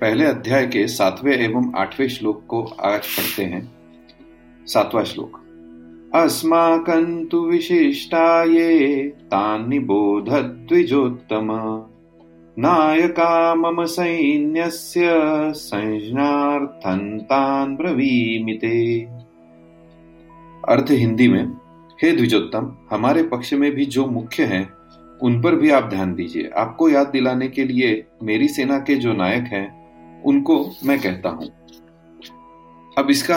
पहले अध्याय के सातवें एवं आठवें श्लोक को आज पढ़ते हैं। सातवां श्लोक। अस्माकं तु तान्निबोध द्विजोत्तम नायका मम सैन्यस्य संज्ञार्थं अर्थ हिंदी में, हे द्विजोत्तम, हमारे पक्ष में भी जो मुख्य हैं, उन पर भी आप ध्यान दीजिए। आपको याद दिलाने के लिए मेरी सेना के जो नायक हैं उनको मैं कहता हूँ। अब इसका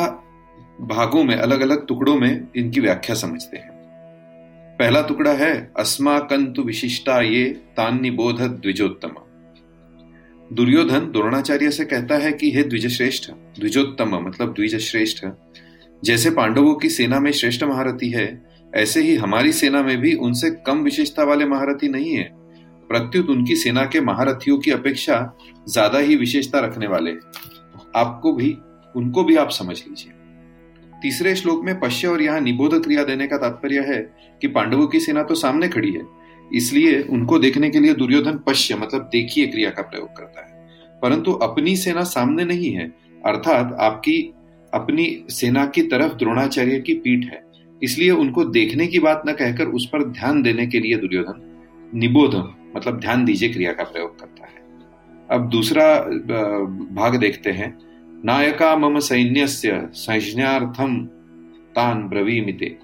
भागों में अलग अलग टुकड़ों में इनकी व्याख्या समझते हैं। पहला टुकड़ा है, अस्माकंतु विशिष्टा ये तान निबोध द्विजोत्तम। दुर्योधन द्रोणाचार्य से कहता है कि हे द्विजश्रेष्ठ, द्विजोत्तम मतलब द्विज श्रेष्ठ जैसे पांडवों की सेना में श्रेष्ठ महारथी है, ऐसे ही हमारी सेना में भी उनसे कम विशेषता वाले महारथी नहीं है। प्रत्युत उनकी सेना के महारथियों की अपेक्षा ज़्यादा ही विशेषता रखने वाले आपको भी, उनको भी आप समझ लीजिए। तीसरे श्लोक में पश्य और यहाँ निबोध क्रिया देने का तात्पर्य है कि पांडवों की सेना तो सामने खड़ी है, इसलिए उनको देखने के लिए दुर्योधन पश्य मतलब देखिए क्रिया का प्रयोग करता है। परंतु अपनी सेना सामने नहीं है, अर्थात आपकी, अपनी सेना की तरफ़ द्रोणाचार्य की पीठ है। इसलिए उनको देखने की बात न कहकर उस पर ध्यान देने के लिए दुर्योधन निबोध मतलब ध्यान दीजिए, क्रिया का प्रयोग करता है। अब दूसरा भाग देखते हैं। नायका मम सैन्यस्य संज्ञार्थम तान ब्रवीमिते।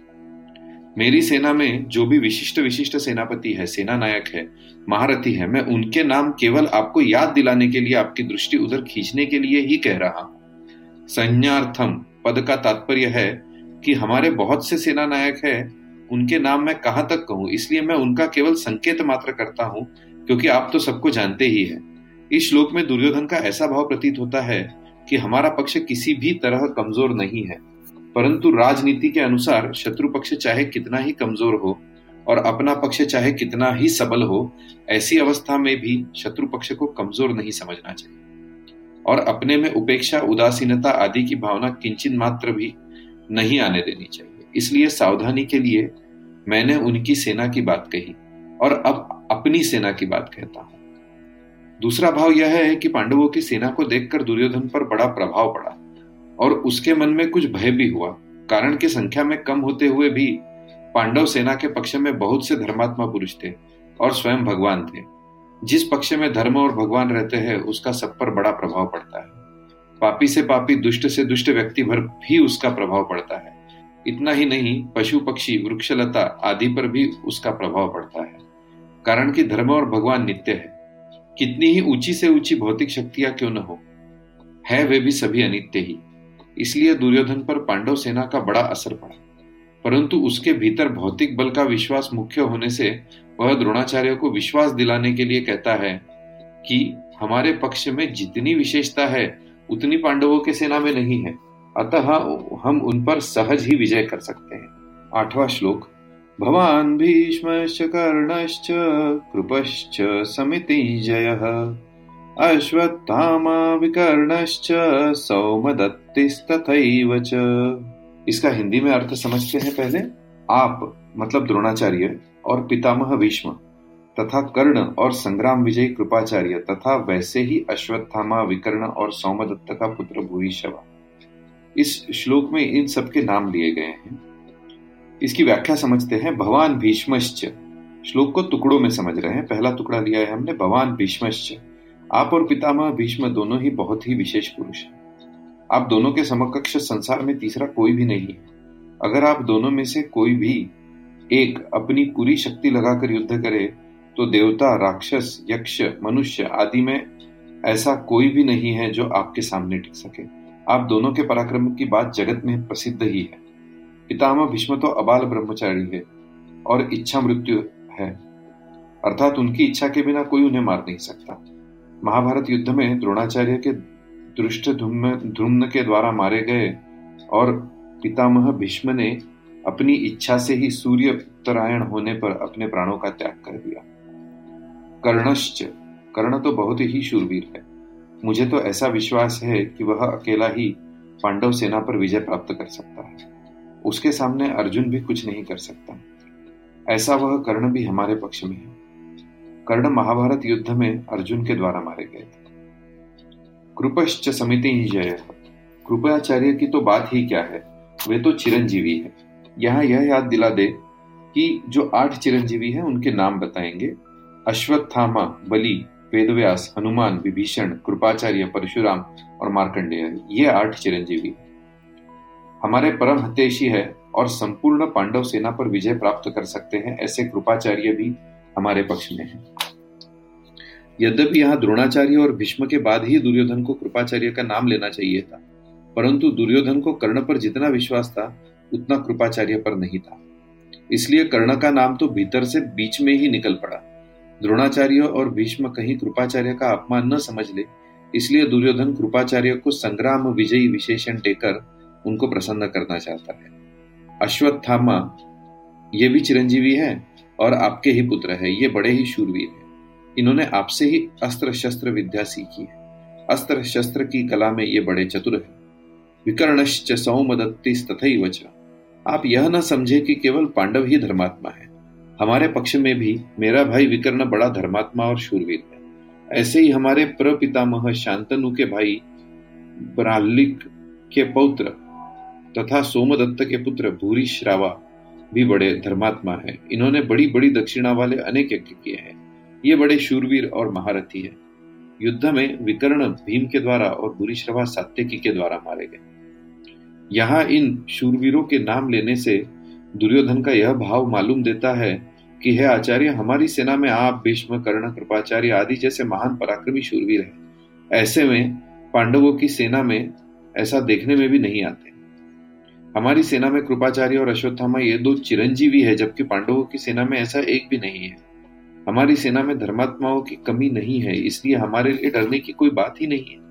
मेरी सेना में जो भी विशिष्ट विशिष्ट सेनापति है, सेना नायक है, महारथी है, मैं उनके नाम केवल आपको याद दिलाने के लिए, आपकी दृष्टि उधर खींचने के लिए ही कह रहा हूँ। संज्ञार्थम पद का तात्पर्य है कि हमारे बहुत से सेना नायक है उनके नाम मैं कहाँ तक कहूँ? इसलिए मैं उनका केवल संकेत मात्र करता हूँ, क्योंकि आप तो सबको जानते ही हैं। इस श्लोक में दुर्योधन का ऐसा भाव प्रतीत होता है कि हमारा पक्ष किसी भी तरह कमज़ोर नहीं है, परंतु राजनीति के अनुसार शत्रु पक्ष चाहे कितना ही कमज़ोर हो और अपना पक्ष चाहे कितना ही सबल हो, ऐसी अवस्था में भी शत्रु पक्ष को कमज़ोर नहीं समझना चाहिए। और अपने में उपेक्षा, उदासीनता आदि की भावना किंचन मात्र भी नहीं आने देनी चाहिए। इसलिए सावधानी के लिए मैंने उनकी सेना की बात कही और अब अपनी सेना की बात कहता हूँ। दूसरा भाव यह है कि पांडवों की सेना को देखकर दुर्योधन पर बड़ा प्रभाव पड़ा और उसके मन में कुछ भय भी हुआ, कारण की संख्या में कम होते हुए भी पांडव सेना के पक्ष में बहुत से धर्मात्मा पुरुष थे और स्वयं भगवान थे। जिस पक्ष में धर्म और भगवान रहते हैं, उसका सब पर बड़ा प्रभाव पड़ता है। पापी से पापी, दुष्ट से दुष्ट, व्यक्ति भर भी उसका प्रभाव पड़ता है। इतना ही नहीं, पशु, पक्षी, वृक्षलता आदि पर भी उसका प्रभाव पड़ता है। कारण कि धर्म और भगवान नित्य है। कितनी ही ऊँची से ऊँची भौतिक शक्तियाँ क्यों न हो? है वे भी सभी अनित्य ही। इसलिए दुर्योधन पर पांडव सेना का बड़ा असर पड़ा। परंतु उसके भीतर भौतिक बल का विश्वास मुख्य होने से वह द्रोणाचार्य को विश्वास दिलाने के लिए कहता है कि हमारे पक्ष में जितनी विशेषता है, उतनी पांडवों के सेना में नहीं है। अतः हम उन पर सहज ही विजय कर सकते हैं। आठवां श्लोक। भवान भीष्मश्च कर्णश्च कृपश्च जय अश्वत्थामा विकर्णश्च सौमदत्तिस्तथैव च। इसका हिंदी में अर्थ समझते हैं पहले? आप मतलब द्रोणाचार्य और पितामह भीष्म, तथा कर्ण और संग्राम विजय कृपाचार्य, तथा वैसे ही अश्वत्थामा, विकर्ण और सौमदत्त का पुत्र भूरिशवा। इस श्लोक में इन सबके नाम लिए गए हैं। इसकी व्याख्या समझते हैं भगवान भीष्मश्च। श्लोक को टुकड़ों में समझ रहे हैं। पहला टुकड़ा लिया है हमने भगवान भीष्मश्च। आप और पितामह भीष्म दोनों ही बहुत ही विशेष पुरुष हैं। आप दोनों के समकक्ष संसार में तीसरा कोई भी नहीं है। अगर आप दोनों में से कोई भी एक अपनी पूरी शक्ति लगाकर युद्ध करे तो देवता, राक्षस, यक्ष, मनुष्य आदि में ऐसा कोई भी नहीं है जो आपके सामने टिक सके। आप दोनों के पराक्रम की बात जगत में प्रसिद्ध ही है। पितामह भीष्म तो अबाल ब्रह्मचारी है और इच्छा मृत्यु है। अर्थात उनकी इच्छा के बिना कोई उन्हें मार नहीं सकता। महाभारत युद्ध में द्रोणाचार्य के दृष्ट ध्रुम्न के द्वारा मारे गए और पितामह भीष्म ने अपनी इच्छा से ही सूर्य उत्तरायण होने पर अपने प्राणों का त्याग कर दिया। कर्णश्च, कर्ण तो बहुत ही शूरवीर है। मुझे तो ऐसा विश्वास है कि वह अकेला ही पांडव सेना पर विजय प्राप्त कर सकता है। उसके सामने अर्जुन भी कुछ नहीं कर सकता। ऐसा वह कर्ण भी हमारे पक्ष में है। कर्ण महाभारत युद्ध में अर्जुन के द्वारा मारे गए थे। कृपश्च समिति ही जय। कृपाचार्य की तो बात ही क्या है? वे तो चिरंजीवी है। यहाँ यह याद दिला दे कि जो आठ चिरंजीवी हैं, उनके नाम बताएँगे। अश्वत्थामा, बलि वेदव्यास, हनुमान, विभीषण, कृपाचार्य, परशुराम और मार्कंडेय, ये आठ चिरंजीवी। हमारे परम हतेशी है और संपूर्ण पांडव सेना पर विजय प्राप्त कर सकते हैं, ऐसे कृपाचार्य भी हमारे पक्ष में हैं। यद्यपि यहाँ द्रोणाचार्य और भीष्म के बाद ही दुर्योधन को कृपाचार्य का नाम लेना चाहिए था, परंतु दुर्योधन को कर्ण पर जितना विश्वास था, उतना कृपाचार्य पर नहीं था। इसलिए कर्ण का नाम तो भीतर से बीच में ही निकल पड़ा। द्रोणाचार्य और भीष्म कहीं कृपाचार्य का अपमान न समझ ले, इसलिए दुर्योधन कृपाचार्य को संग्राम विजयी विशेषण देकर उनको प्रसन्न करना चाहता है। अश्वत्थामा, ये भी चिरंजीवी है और आपके ही पुत्र है, ये बड़े ही शूरवीर है। इन्होंने आपसे ही अस्त्र शस्त्र विद्या सीखी है। अस्त्र शस्त्र की कला में ये बड़े चतुर है। विकर्णश्च सौमदत्ति तथई आप यह न समझे कि केवल पांडव ही धर्मात्मा है। हमारे पक्ष में भी मेरा भाई विकर्ण बड़ा धर्मात्मा और शूरवीर है। ऐसे ही हमारे प्रपितामह शांतनु के भाई ब्राह्लिक के पौत्र तथा सोमदत्त के पुत्र भूरी श्रावा भी बड़े धर्मात्मा है। इन्होंने बड़ी बड़ी दक्षिणा वाले अनेक यज्ञ किए हैं। ये बड़े शूरवीर और महारथी है। युद्ध में विकर्ण भीम के द्वारा और बुरी श्रभा सात्यकी के द्वारा मारे गए। यहाँ इन शूरवीरों के नाम लेने से दुर्योधन का यह भाव मालूम देता है कि हे आचार्य, हमारी सेना में आप भीष्म, कर्ण, कृपाचार्य आदि जैसे महान पराक्रमी शूरवीर हैं। ऐसे में पांडवों की सेना में ऐसा देखने में भी नहीं आते। हमारी सेना में कृपाचार्य और अश्वत्थामा ये दो चिरंजीवी है, जबकि पांडवों की सेना में ऐसा एक भी नहीं है। हमारी सेना में धर्मात्माओं की कमी नहीं है, इसलिए हमारे लिए डरने की कोई बात ही नहीं है।